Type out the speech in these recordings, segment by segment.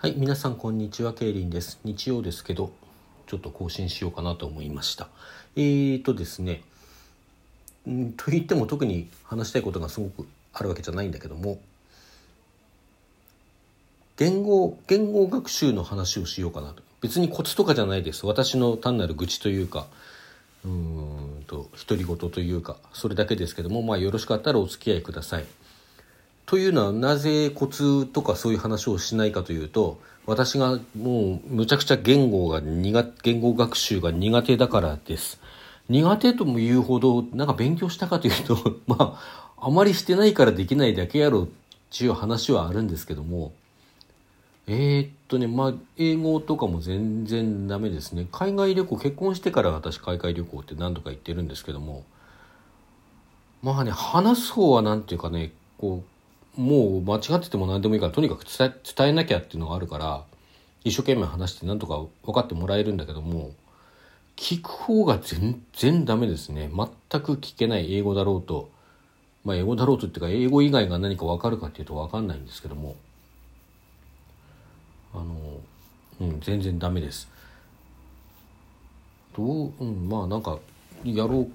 はい、皆さんこんにちは、ケイリンです。日曜ですけど、ちょっと更新しようかなと思いました。えーとですね、んと言っても特に話したいことがすごくあるわけじゃないんだけども、言語、言語学習の話をしようかなと。別にコツとかじゃないです。私の単なる愚痴というか、うんと、独り言というか、それだけですけども、まあよろしかったらお付き合いください。というのはなぜコツとかそういう話をしないかというと私がもうむちゃくちゃ言語が苦言語学習が苦手だからです。苦手とも言うほどなんか勉強したかというと まああまりしてないからできないだけやろっていう話はあるんですけども。えー、っとねまあ英語とかも全然ダメですね。海外旅行結婚してから私海外旅行って何度か行ってるんですけども。まあね話す方はなんていうかねこうもう間違ってても何でもいいからとにかく伝え伝えなきゃっていうのがあるから一生懸命話してなんとか分かってもらえるんだけども聞く方が全然ダメですね。全く聞けない英語だろうと。まあ英語だろうとっていうか英語以外が何か分かるかっていうと分かんないんですけども。あのうん全然ダメです。どううんまあなんかやろう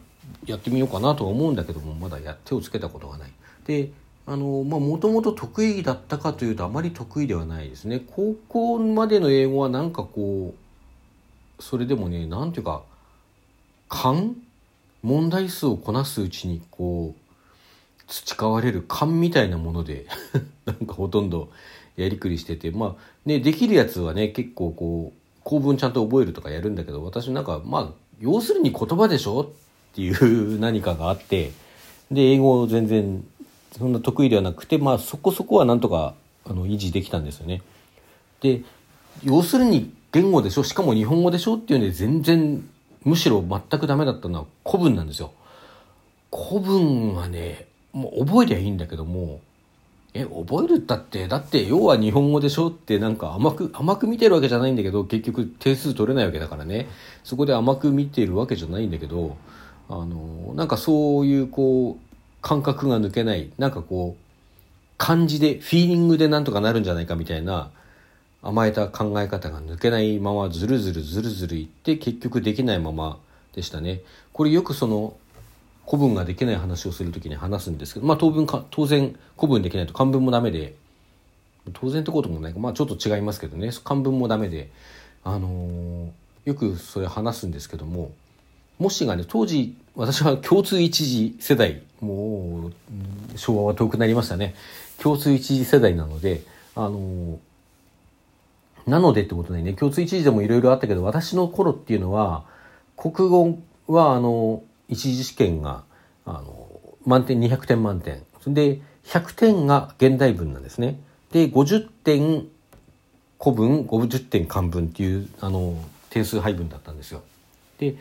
やってみようかなとは思うんだけどもまだや手をつけたことがない。であのまあもともと得意だったかというとあまり得意ではないですね。高校までの英語はなんかこうそれでもねなんていうか勘？問題数をこなすうちにこう培われる勘みたいなもので なんかほとんどやりくりしてて。まあねできるやつはね結構こう構文ちゃんと覚えるとかやるんだけど私なんかまあ要するに言葉でしょ？っていう何かがあってで英語全然そんな得意ではなくてまあそこそこはなんとかあの維持できたんですよね。で要するに言語でしょしかも日本語でしょっていうんで全然むしろ全くダメだったのは古文なんですよ。古文はねもう覚えりゃいいんだけどもえ覚えるったってだって要は日本語でしょってなんか甘く甘く見てるわけじゃないんだけど結局点数取れないわけだからねそこで甘く見てるわけじゃないんだけどあのなんかそういうこう感覚が抜けないなんかこう感じでフィーリングでなんとかなるんじゃないかみたいな甘えた考え方が抜けないままずるずるずるずるいって結局できないままでしたね。これよくその古文ができない話をするときに話すんですけどまあ当分か当然古文できないと漢文もダメで当然ってこともないか。まあちょっと違いますけどね。漢文もダメであのー、よくそれ話すんですけどももしがね当時私は共通一次世代。もう昭和は遠くなりましたね。共通一次世代なのであのなのでってことにね。共通一次でもいろいろあったけど私の頃っていうのは国語はあの一次試験があの満点200点満点。で100点が現代文なんですね。で50点古文50点漢文っていうあの点数配分だったんですよ。で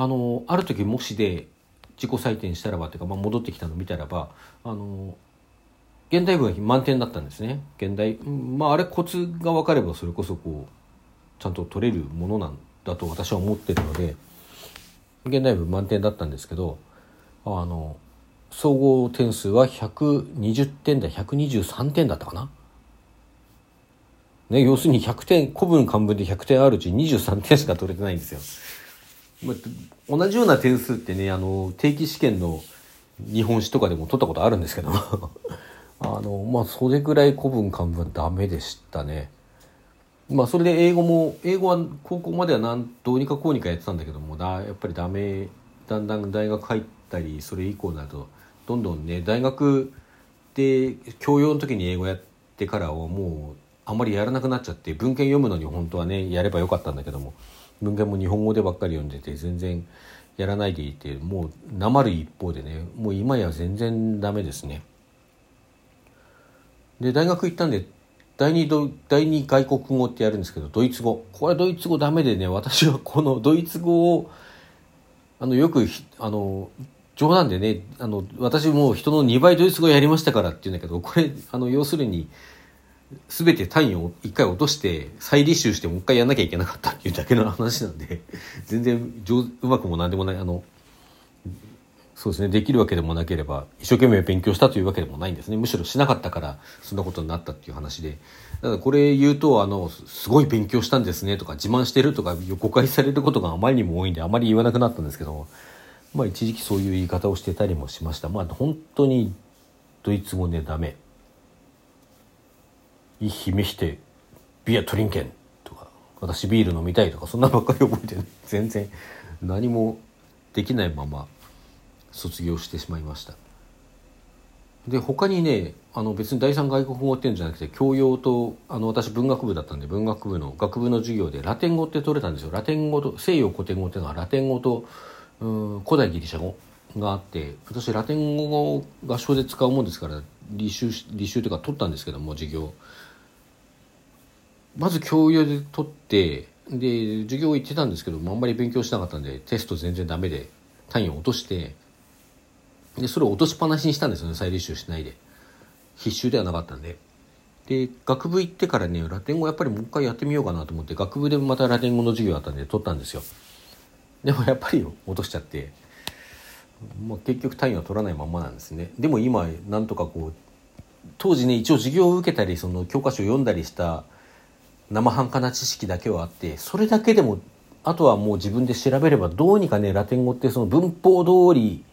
あのある時もしで自己採点したらばっていうか、まあ、戻ってきたの見たらばあの現代文は満点だったんですね現代まああれコツが分かればそれこそこうちゃんと取れるものなんだと私は思ってるので現代文満点だったんですけどあの総合点数は120点だ123点だったかな。ね、要するに100点古文漢文で100点あるうち23点しか取れてないんですよ。同じような点数ってねあの定期試験の日本史とかでも取ったことあるんですけど あのまあそれぐらい古文漢文はダメでしたね。まあそれで英語も英語は高校まではなんどうにかこうにかやってたんだけどもだやっぱりダメだんだん大学入ったりそれ以降になるとどんどんね大学で教養の時に英語やってからはもうあんまりやらなくなっちゃって文献読むのに本当はねやればよかったんだけども文献も日本語でばっかり読んでて全然やらないでいてもうなまる一方でねもう今や全然ダメですね。で大学行ったんで第二第二外国語ってやるんですけどドイツ語これドイツ語ダメでね私はこのドイツ語をあのよくあの冗談でねあの私も人の2倍ドイツ語やりましたからって言うんだけどこれあの要するに全て単位を1回落として再履修してもう一回やんなきゃいけなかったっていうだけの話なんで全然上うまくも何でもないあのそうですねできるわけでもなければ一生懸命勉強したというわけでもないんですね。むしろしなかったからそんなことになったっていう話で。だからこれ言うとあのすごい勉強したんですねとか自慢してるとか誤解されることがあまりにも多いんであまり言わなくなったんですけどまあ一時期そういう言い方をしてたりもしました。まあ本当にドイツ語ねダメ「Ich möchte Bier trinken」とか「私ビール飲みたい」とかそんなばっかり覚えて全然何もできないまま卒業してしまいました。で他にねあの別に第三外国語っていうんじゃなくて教養とあの私文学部だったんで文学部の学部の授業でラテン語って取れたんですよ。ラテン語と西洋古典語っていうのはラテン語とうん古代ギリシャ語があって私ラテン語を合唱で使うもんですから履修履修というか取ったんですけども授業。まず教養で取ってで授業行ってたんですけどあんまり勉強しなかったんでテスト全然ダメで単位を落としてでそれを落としっぱなしにしたんですよね再履修しないで。必修ではなかったんで。で学部行ってからねラテン語やっぱりもう一回やってみようかなと思って学部でまたラテン語の授業あったんで取ったんですよ。でもやっぱり落としちゃって、まあ、結局単位は取らないままなんですね。でも今なんとかこう当時ね一応授業を受けたりその教科書を読んだりした生半可な知識だけはあってそれだけでもあとはもう自分で調べればどうにかねラテン語ってその文法通り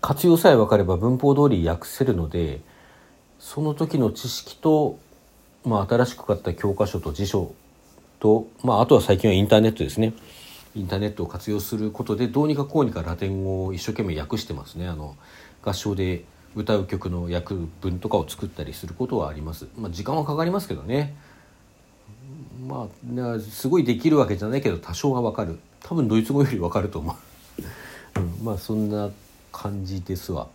活用さえ分かれば文法通り訳せるのでその時の知識と、まあ、新しく買った教科書と辞書と、まあ、あとは最近はインターネットですね。インターネットを活用することでどうにかこうにかラテン語を一生懸命訳してますね。あの合唱で歌う曲の訳文とかを作ったりすることはあります、まあ、時間はかかりますけどね。まあすごいできるわけじゃないけど多少はわかる。多分ドイツ語よりわかると思う、うん、まあそんな感じですわ。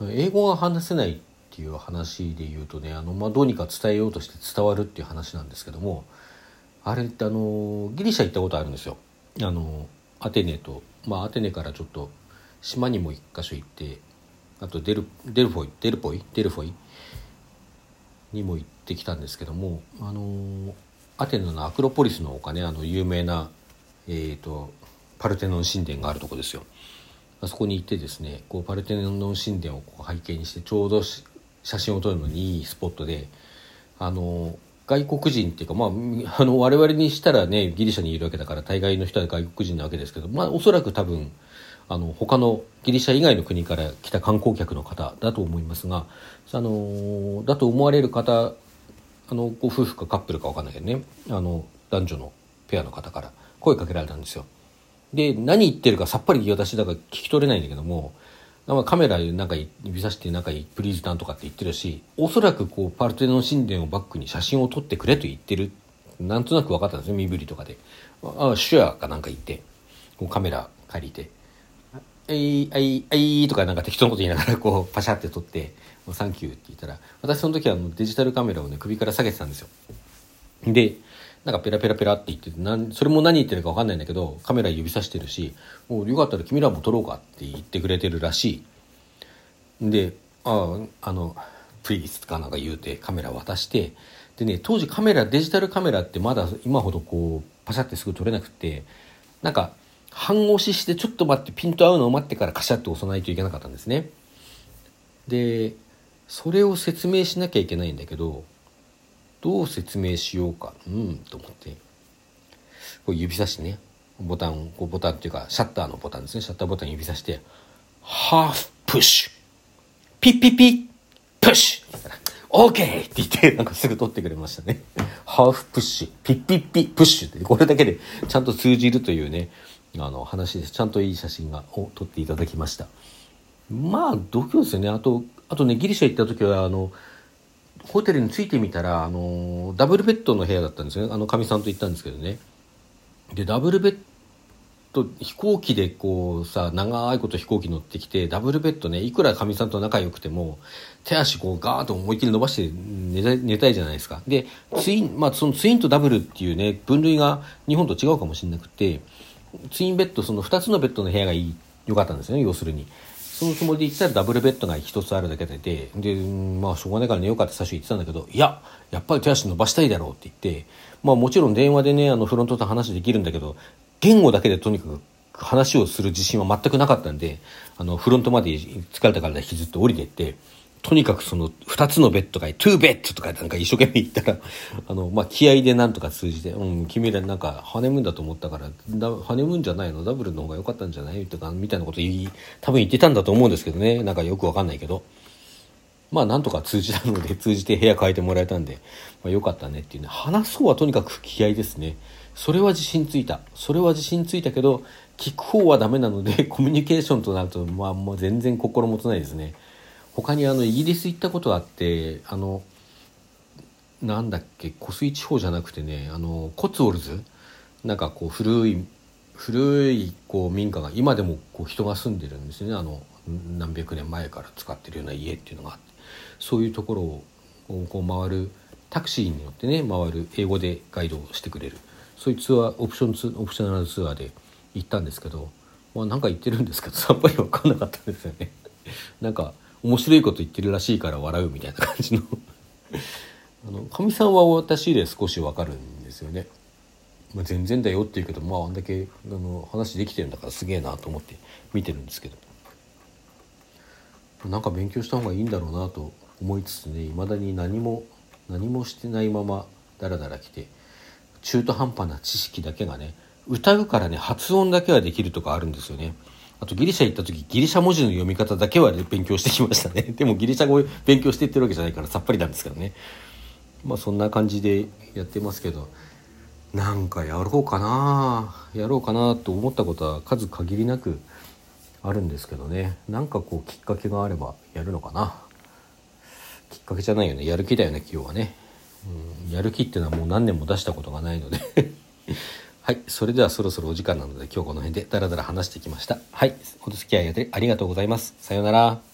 英語が話せないっていう話で言うとねあの、まあ、どうにか伝えようとして伝わるっていう話なんですけどもあれってあのギリシャ行ったことあるんですよ。あのアテネとまあアテネからちょっと島にも一箇所行ってあとデルデルフォイデルポイデルフォイにも行ってきたんですけどもあのアテネのアクロポリスの丘ねあの有名な、えーと、パルテノン神殿があるとこですよ。あそこに行ってですねこうパルテノン神殿をこう背景にしてちょうど写真を撮るのにいいスポットであの外国人っていうか、まあ、あの我々にしたらねギリシャにいるわけだから大概の人は外国人なわけですけど、まあ、おそらく多分あの他のギリシャ以外の国から来た観光客の方だと思いますがあのだと思われる方あのご夫婦かカップルか分かんないけどね。あの男女のペアの方から声かけられたんですよ。で何言ってるかさっぱり私だから聞き取れないんだけどもカメラなんか指さして仲いいプリーズタンとかって言ってるしおそらくこうパルテノン神殿をバックに写真を撮ってくれと言ってる。なんとなく分かったんですよ身振りとかで「ああシュア」かなんか言ってこうカメラ借りて「あいあいあい」とかなんか適当なこと言いながらこうパシャって撮って「サンキュー」って言ったら私その時はデジタルカメラをね首から下げてたんですよ。でなんかペラペラペラって言ってなんそれも何言ってるか分かんないんだけどカメラ指さしてるし「もうよかったら君らも撮ろうか」って言ってくれてるらしい。で「あああのプリーズ」とかなんか言うてカメラ渡してでね当時カメラデジタルカメラってまだ今ほどこうパシャってすぐ撮れなくてなんか半押ししてちょっと待ってピント合うのを待ってからカシャッと押さないといけなかったんですね。でそれを説明しなきゃいけないんだけどどう説明しようか。うんと思って。こう指さしてね。ボタンこうボタンっていうかシャッターのボタンですね。シャッターボタン指さして「Half push。ピッピッピッ push」OK!って言ってなんかすぐ取ってくれましたね。 Half push、ピッピッピ push って。これだけでちゃんと通じるというね、あの話です。ちゃんといい写真がを撮っていただきました。まあ度胸ですよね。あとあとねギリシャ行った時はあのホテルに着いてみたらあのダブルベッドの部屋だったんですよね。あのかみさんと行ったんですけどね。でダブルベッド飛行機でこうさ長いこと飛行機乗ってきてダブルベッドねいくらかみさんと仲良くても手足こうガーッと思いっきり伸ばして寝た寝たいじゃないですか。でツインまあそのツインとダブルっていうね分類が日本と違うかもしれなくて。ツインベッドその2つのベッドの部屋がいい良かったんですよね要するに。そのつもりで言ったらダブルベッドが1つあるだけででまあしょうがないから寝ようかって最初言ってたんだけどいややっぱり手足伸ばしたいだろうって言ってまあもちろん電話でねあのフロントと話できるんだけど言語だけでとにかく話をする自信は全くなかったんであのフロントまで疲れたから引きずって降りてってとにかくその2つのベッドが、 two bed とかなんか一生懸命言ったら、あの、まあ、気合でなんとか通じて、うん、君らなんかハネムーンだと思ったから、ハネムーンじゃないの？ダブルの方が良かったんじゃない？とか、みたいなこと言い、多分言ってたんだと思うんですけどね。なんかよくわかんないけど。まあ、なんとか通じたので、通じて部屋変えてもらえたんで、まあ、よかったねっていうね。話そうはとにかく気合ですね。それは自信ついた。それは自信ついたけど、聞く方はダメなので、コミュニケーションとなると、まあ、もう全然心もとないですね。他にあのイギリス行ったことあってあのなんだっけ湖水地方じゃなくてねあのコツウォルズ？なんかこう古い古いこう民家が今でもこう人が住んでるんですよね。あの何百年前から使ってるような家っていうのがあって。そういうところをこう回るタクシーに乗ってね回る英語でガイドをしてくれる。そういうツアーオプションツオプショナルツアーで行ったんですけど、まあ、なんか言ってるんですけどさっぱり分かんなかったですよね。なんか面白いこと言ってるらしいから笑うみたいな感じの。あのかみさんは私で少しわかるんですよね、まあ、全然だよって言うけどまああんだけあの話できてるんだからすげえなと思って見てるんですけど。なんか勉強した方がいいんだろうなと思いつつねいまだに何も何もしてないままダラダラ来て中途半端な知識だけがね歌うからね発音だけはできるとかあるんですよね。あとギリシャ行った時ギリシャ文字の読み方だけは勉強してきましたね。でもギリシャ語勉強していってるわけじゃないからさっぱりなんですけどね。まあそんな感じでやってますけど。なんかやろうかな。やろうかなと思ったことは数限りなくあるんですけどね。なんかこうきっかけがあればやるのかな。きっかけじゃないよね。やる気だよね今日はね、うん、やる気っていうのはもう何年も出したことがないので。はい。それではそろそろお時間なので今日この辺でダラダラ話してきました。はい。お付き合いありがとうございます。さようなら。